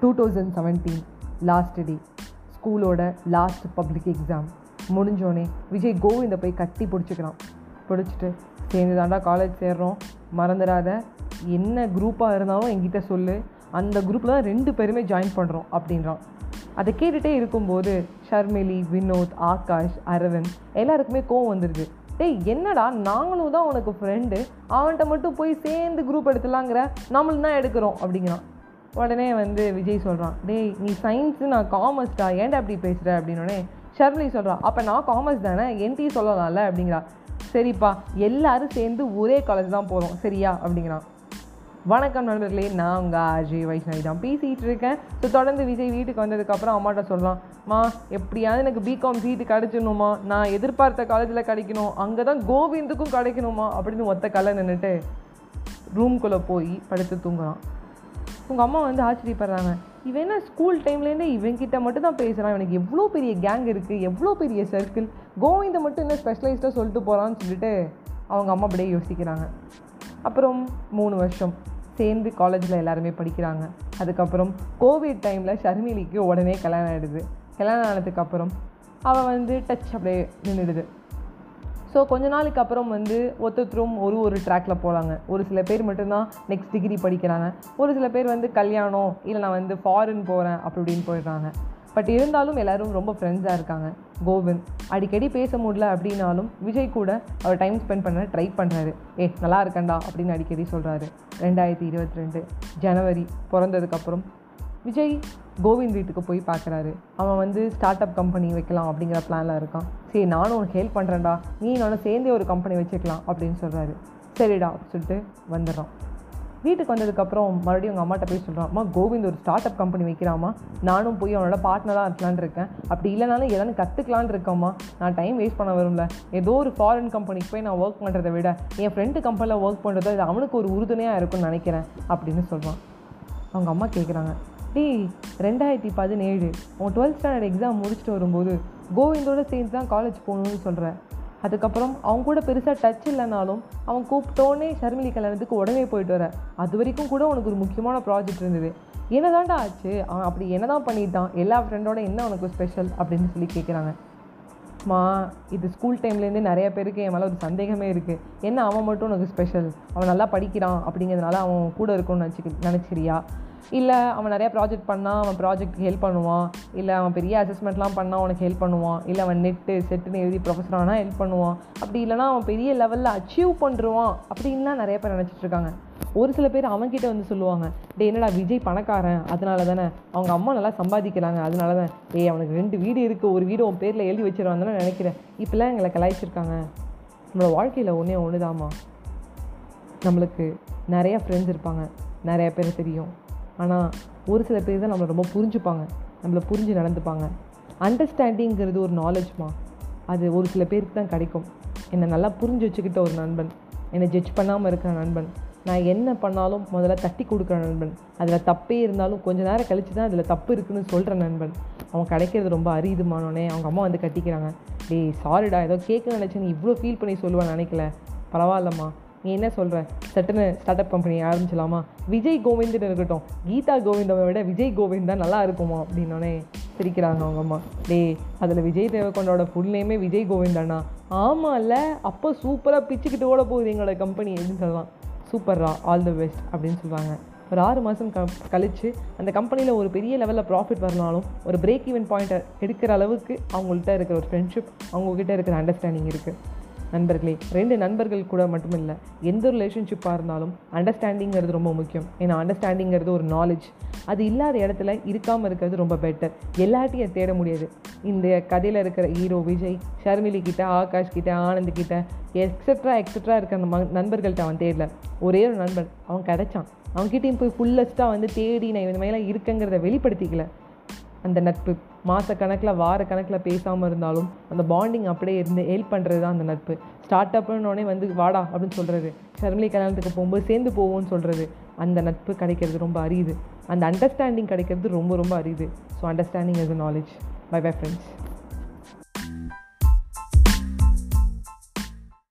Two thousand seventeen last day ஸ்கூலோட last public exam முடிஞ்சோடனே விஜய் கோவிந்தை போய் கட்டி பிடிச்சிக்கிறான். பிடிச்சிட்டு சேர்ந்து தாண்டா காலேஜ் சேர்றோம். மறந்துடாத. என்ன குரூப்பாக இருந்தாலும் என்கிட்ட சொல்லு. அந்த குரூப்பில் தான் ரெண்டு பேருமே ஜாயின் பண்ணுறோம் அப்படின்றான். அதை கேட்டுகிட்டே இருக்கும்போது ஷர்மிலி வினோத் ஆகாஷ் அரவிந்த் எல்லாருக்குமே கோவம் வந்துடுது டேய் என்னடா நாங்களும் தான் உனக்கு ஃப்ரெண்டு அவன்கிட்ட மட்டும் போய் சேர்ந்து குரூப் எடுத்துலாங்கிற? நம்மளும் தான் எடுக்கிறோம் அப்படிங்கிறான். உடனே வந்து விஜய் சொல்கிறான் டேய் நீ சயின்ஸு நான் காமர்ஸ்டா ஏன்டா அப்படி பேசுகிற அப்படின்னோடனே ஷர்மிலி சொல்கிறான் அப்போ நான் காமர்ஸ் தானே? என்கிட்டயும் சொல்லலாம்ல? அப்படிங்கிறா. சரிப்பா எல்லாரும் சேர்ந்து ஒரே காலேஜ் தான் போகிறோம் சரியா? அப்படிங்கிறான். வணக்கம் நண்பர்களே நான் உங்கள் அஜய் வைஷ்ணவி தான் பேசிகிட்டு இருக்கேன். ஸோ தொடர்ந்து விஜய் வீட்டுக்கு வந்ததுக்கப்புறம் அம்மாட்ட சொல்லலாம் மா எப்படியாவது எனக்கு பிகாம் சீட்டு கிடச்சிடணுமா? நான் எதிர்பார்த்த காலேஜில் கிடைக்கணும். அங்கே தான் கோவிந்துக்கும் கிடைக்கணுமா? அப்படின்னு ஒத்த கலை நின்றுட்டு ரூம்குள்ளே போய் படுத்து தூங்குறான். உங்கள் அம்மா வந்து ஆச்சரியப்படுறாங்க. இவன் என்ன ஸ்கூல் டைம்லேருந்தே இவன்கிட்ட மட்டும் தான் பேசுகிறான் இவனுக்கு எவ்வளோ பெரிய கேங் இருக்குது எவ்வளோ பெரிய சர்க்கிள் கோவிந்தை மட்டும் என்ன ஸ்பெஷலைஸ்டாக சொல்லிட்டு போகிறான்னு சொல்லிட்டு அவங்க அம்மா அப்படியே யோசிக்கிறாங்க. அப்புறம் மூணு வருஷம் சேர்ந்து காலேஜில் எல்லாருமே படிக்கிறாங்க. அதுக்கப்புறம் கோவிட் டைமில் ஷர்மிலிக்கு உடனே கல்யாணம் ஆகிடுது கல்யாணம் ஆனதுக்கப்புறம் அவள் வந்து டச் அப்படியே நின்றுடுது. ஸோ கொஞ்ச நாளுக்கு அப்புறம் வந்து ஒருத்தரும் ஒரு ஒரு ட்ராக்ல போகிறாங்க ஒரு சில பேர் மட்டும்தான் நெக்ஸ்ட் டிகிரி படிக்கிறாங்க. ஒரு சில பேர் வந்து கல்யாணம் இல்லை நான் வந்து ஃபாரின் போகிறேன் அப்படி இப்படின்னு போயிடுறாங்க. பட் இருந்தாலும் எல்லோரும் ரொம்ப ஃப்ரெண்ட்ஸாக இருக்காங்க. கோவிந்த் அடிக்கடி பேச முடியல அப்படின்னாலும் விஜய் கூட அவர் டைம் ஸ்பெண்ட் பண்ண ட்ரை பண்ணுறாரு ஏ நல்லா இருக்கண்டா அப்படின்னு அடிக்கடி சொல்கிறாரு ரெண்டாயிரத்தி இருபத்தி ரெண்டு ஜனவரி பிறந்ததுக்கப்புறம் விஜய் கோவிந்த் வீட்டுக்கு போய் பார்க்குறாரு. அவன் வந்து ஸ்டார்ட் அப் கம்பெனி வைக்கலாம் அப்படிங்கிற பிளானில் இருக்கான். சரி நானும் உனக்கு ஹெல்ப் பண்ணுறேன்டா நீ நானும் சேர்ந்தே ஒரு கம்பெனி வச்சுக்கலாம் அப்படின்னு சொல்கிறாரு சரிடா அப்படின்னு சொல்லிட்டு வந்துடுறான். வீட்டுக்கு வந்ததுக்கப்புறம் மறுபடியும் உங்கள் அம்மாட்ட போய் சொல்கிறான் அம்மா கோவிந்த் ஒரு ஸ்டார்ட் அப் கம்பெனி வைக்கிறாமா நானும் போய் அவனோட பார்ட்னராக இருக்கலான்னு இருக்கேன். அப்படி இல்லைனாலும் எதாவது கற்றுக்கலான்னு இருக்கேம்மா. நான் டைம் வேஸ்ட் பண்ண வரும்ல. ஏதோ ஒரு ஃபாரின் கம்பெனிக்கு போய் நான் ஒர்க் பண்ணுறதை விட என் ஃப்ரெண்டு கம்பெனியில் ஒர்க் பண்ணுறது அது அவனுக்கு ஒரு உறுதுணையாக இருக்கும்னு நினைக்கிறேன். அப்படின்னு சொல்கிறான் அவங்க அம்மா கேட்குறாங்க டேய் ரெண்டாயிரத்தி பதினேழு உன் டுவெல்த் ஸ்டாண்டர்ட் எக்ஸாம் முடிச்சுட்டு வரும்போது கோவிந்தோட சேர்ந்து தான் காலேஜ் போகணும்னு சொல்கிறேன் அதுக்கப்புறம் அவங்க கூட பெருசாக டச் இல்லைனாலும் அவன் கூப்பிட்டோன்னே ஷர்மிலி கல்யாணத்துக்கு உடனே போயிட்டு வர. அது வரைக்கும் கூட உனக்கு ஒரு முக்கியமான ப்ராஜெக்ட் இருந்தது. என்னதான்டா ஆச்சு? அவன் அப்படி என்னதான் பண்ணிட்டான்? எல்லா ஃப்ரெண்டோட என்ன உனக்கு ஸ்பெஷல் அப்படின்னு சொல்லி கேட்குறாங்க மா இது ஸ்கூல் டைம்லேருந்து நிறைய பேருக்கு என் மேலே ஒரு சந்தேகமே இருக்குது என்ன அவன் மட்டும் உனக்கு ஸ்பெஷல் அவன் நல்லா படிக்கிறான் அப்படிங்கிறதுனால அவன் கூட இருக்கும்னு நினச்சி நினச்சிரியா இல்லை அவன் நிறையா ப்ராஜெக்ட் பண்ணால் அவன் ப்ராஜெக்ட் ஹெல்ப் பண்ணுவான். இல்லை அவன் பெரிய அசஸ்மெண்ட்லாம் பண்ணால் அவனுக்கு ஹெல்ப் பண்ணுவான். இல்லை அவன் நெட்டு செட்டுன்னு எழுதி ப்ரொஃபஸர் ஆனால் ஹெல்ப் பண்ணுவான். அப்படி இல்லைனா அவன் பெரிய லெவலில் அச்சீவ் பண்ணுருவான் அப்படின்லாம் நிறைய பேர் நினச்சிட்ருக்காங்க ஒரு சில பேர் அவன்கிட்ட வந்து சொல்லுவாங்க டே என்னடா விஜய் பணக்காரன்? அதனால தானே? அவங்க அம்மா நல்லா சம்பாதிக்கிறாங்க. அதனால தான். ஏய் அவனுக்கு ரெண்டு வீடு இருக்குது ஒரு வீடு உன் பேரில் எழுதி வச்சிருவாங்கன்னு நினைக்கிறேன். இப்போலாம் எங்களை கலாய்ச்சிருக்காங்க. நம்மளோட வாழ்க்கையில் ஒன்றே ஒன்று தாம்மா நம்மளுக்கு நிறையா ஃப்ரெண்ட்ஸ் இருப்பாங்க. நிறையா பேர் தெரியும். ஆனால் ஒரு சில பேர் தான் நம்மளை ரொம்ப புரிஞ்சுப்பாங்க. நம்மளை புரிஞ்சு நடந்துப்பாங்க. அண்டர்ஸ்டாண்டிங்கிறது ஒரு நாலேஜ்மா அது ஒரு சில பேருக்கு தான் கிடைக்கும். என்னை நல்லா புரிஞ்சு வச்சுக்கிட்ட ஒரு நண்பன் என்னை ஜட்ஜ் பண்ணாமல் இருக்கிற நண்பன் நான் என்ன பண்ணாலும் முதல்ல தட்டி கொடுக்குற நண்பன் அதில் தப்பே இருந்தாலும் கொஞ்சம் நேரம் கழிச்சு தான் அதில் தப்பு இருக்குதுன்னு சொல்கிற நண்பன். அவன் கிடைக்கிறது ரொம்ப அரியுதுமானோடனே அவங்க அம்மா வந்து கட்டிக்கிறாங்க டேய் சாரிடா ஏதோ கேட்க நினச்சேன்னு இவ்வளோ ஃபீல் பண்ணி சொல்லுவேன் நினைக்கல. பரவாயில்லம்மா. நீ என்ன சொல்கிற சட்டுன்னு ஸ்டார்ட் அப் கம்பெனி ஆரம்பிச்சலாமா விஜய் கோவிந்த்னு இருக்கட்டும். கீதா கோவிந்தவை விட விஜய் கோவிந்த் தான் நல்லா இருக்குமா? அப்படின்னோடனே சிரிக்கிறாங்க அவங்க அம்மா. டேய் அதில் விஜய் தேவக்கொண்டோட ஃபுல் நேமே விஜய் கோவிந்தாண்ணா ஆமாம்ல அப்போ சூப்பராக பிச்சுக்கிட்டு ஓட போகுது எங்களோட கம்பெனி அப்படின்னு சொல்லலாம் சூப்பர்ரா ஆல் தி பெஸ்ட் அப்படின்னு சொல்லுவாங்க. ஒரு ஆறு மாதம் க கழித்து அந்த கம்பெனியில் ஒரு பெரிய லெவலில் ப்ராஃபிட் வரனாலும் ஒரு பிரேக் ஈவன் பாயிண்ட்டை எடுக்கிற அளவுக்கு அவங்கள்ட்ட இருக்கிற ஒரு ஃப்ரெண்ட்ஷிப் அவங்கக்கிட்ட இருக்கிற அண்டர்ஸ்டாண்டிங் இருக்குது நண்பர்களே ரெண்டு நண்பர்கள் கூட மட்டும் இல்லை எந்த ரிலேஷன்ஷிப்பாக இருந்தாலும் அண்டர்ஸ்டாண்டிங்கிறது ரொம்ப முக்கியம். ஏன்னா அண்டர்ஸ்டாண்டிங்கிறது ஒரு நாலேஜ் அது இல்லாத இடத்துல இருக்காமல் இருக்கிறது ரொம்ப பெட்டர் எல்லாத்தையும் தேட முடியாது. இந்த கதையில் இருக்கிற ஹீரோ விஜய் ஷர்மிலி கிட்ட ஆகாஷ் கிட்ட ஆனந்த் கிட்ட எக்ஸட்ரா எக்ஸட்ரா இருக்கிற நண்பர்கள்ட்ட அவன் தேடல. ஒரே ஒரு நண்பன் அவன் கிடைச்சான். அவன்கிட்டயும் போய் ஃபுல்லஸ்ட்டாக வந்து தேடி நான் இந்த மாதிரிலாம் இருக்கங்கிறத வெளிப்படுத்திக்கல. அந்த நட்பு. மாத கணக்கில் வார கணக்கில் பேசாமல் இருந்தாலும் அந்த பாண்டிங் அப்படியே இருந்து ஹெல்ப் பண்ணுறது தான் அந்த நட்பு. ஸ்டார்ட் அப்னோடனே வந்து வாடா அப்படின்னு சொல்கிறது ஷர்மிலி கல்யாணத்துக்கு போகும்போது சேர்ந்து போவோம்னு சொல்கிறது அந்த நட்பு கிடைக்கிறது ரொம்ப அரியுது அந்த அண்டர்ஸ்டாண்டிங் கிடைக்கிறது ரொம்ப ரொம்ப அரியுது so understanding is a knowledge by by friends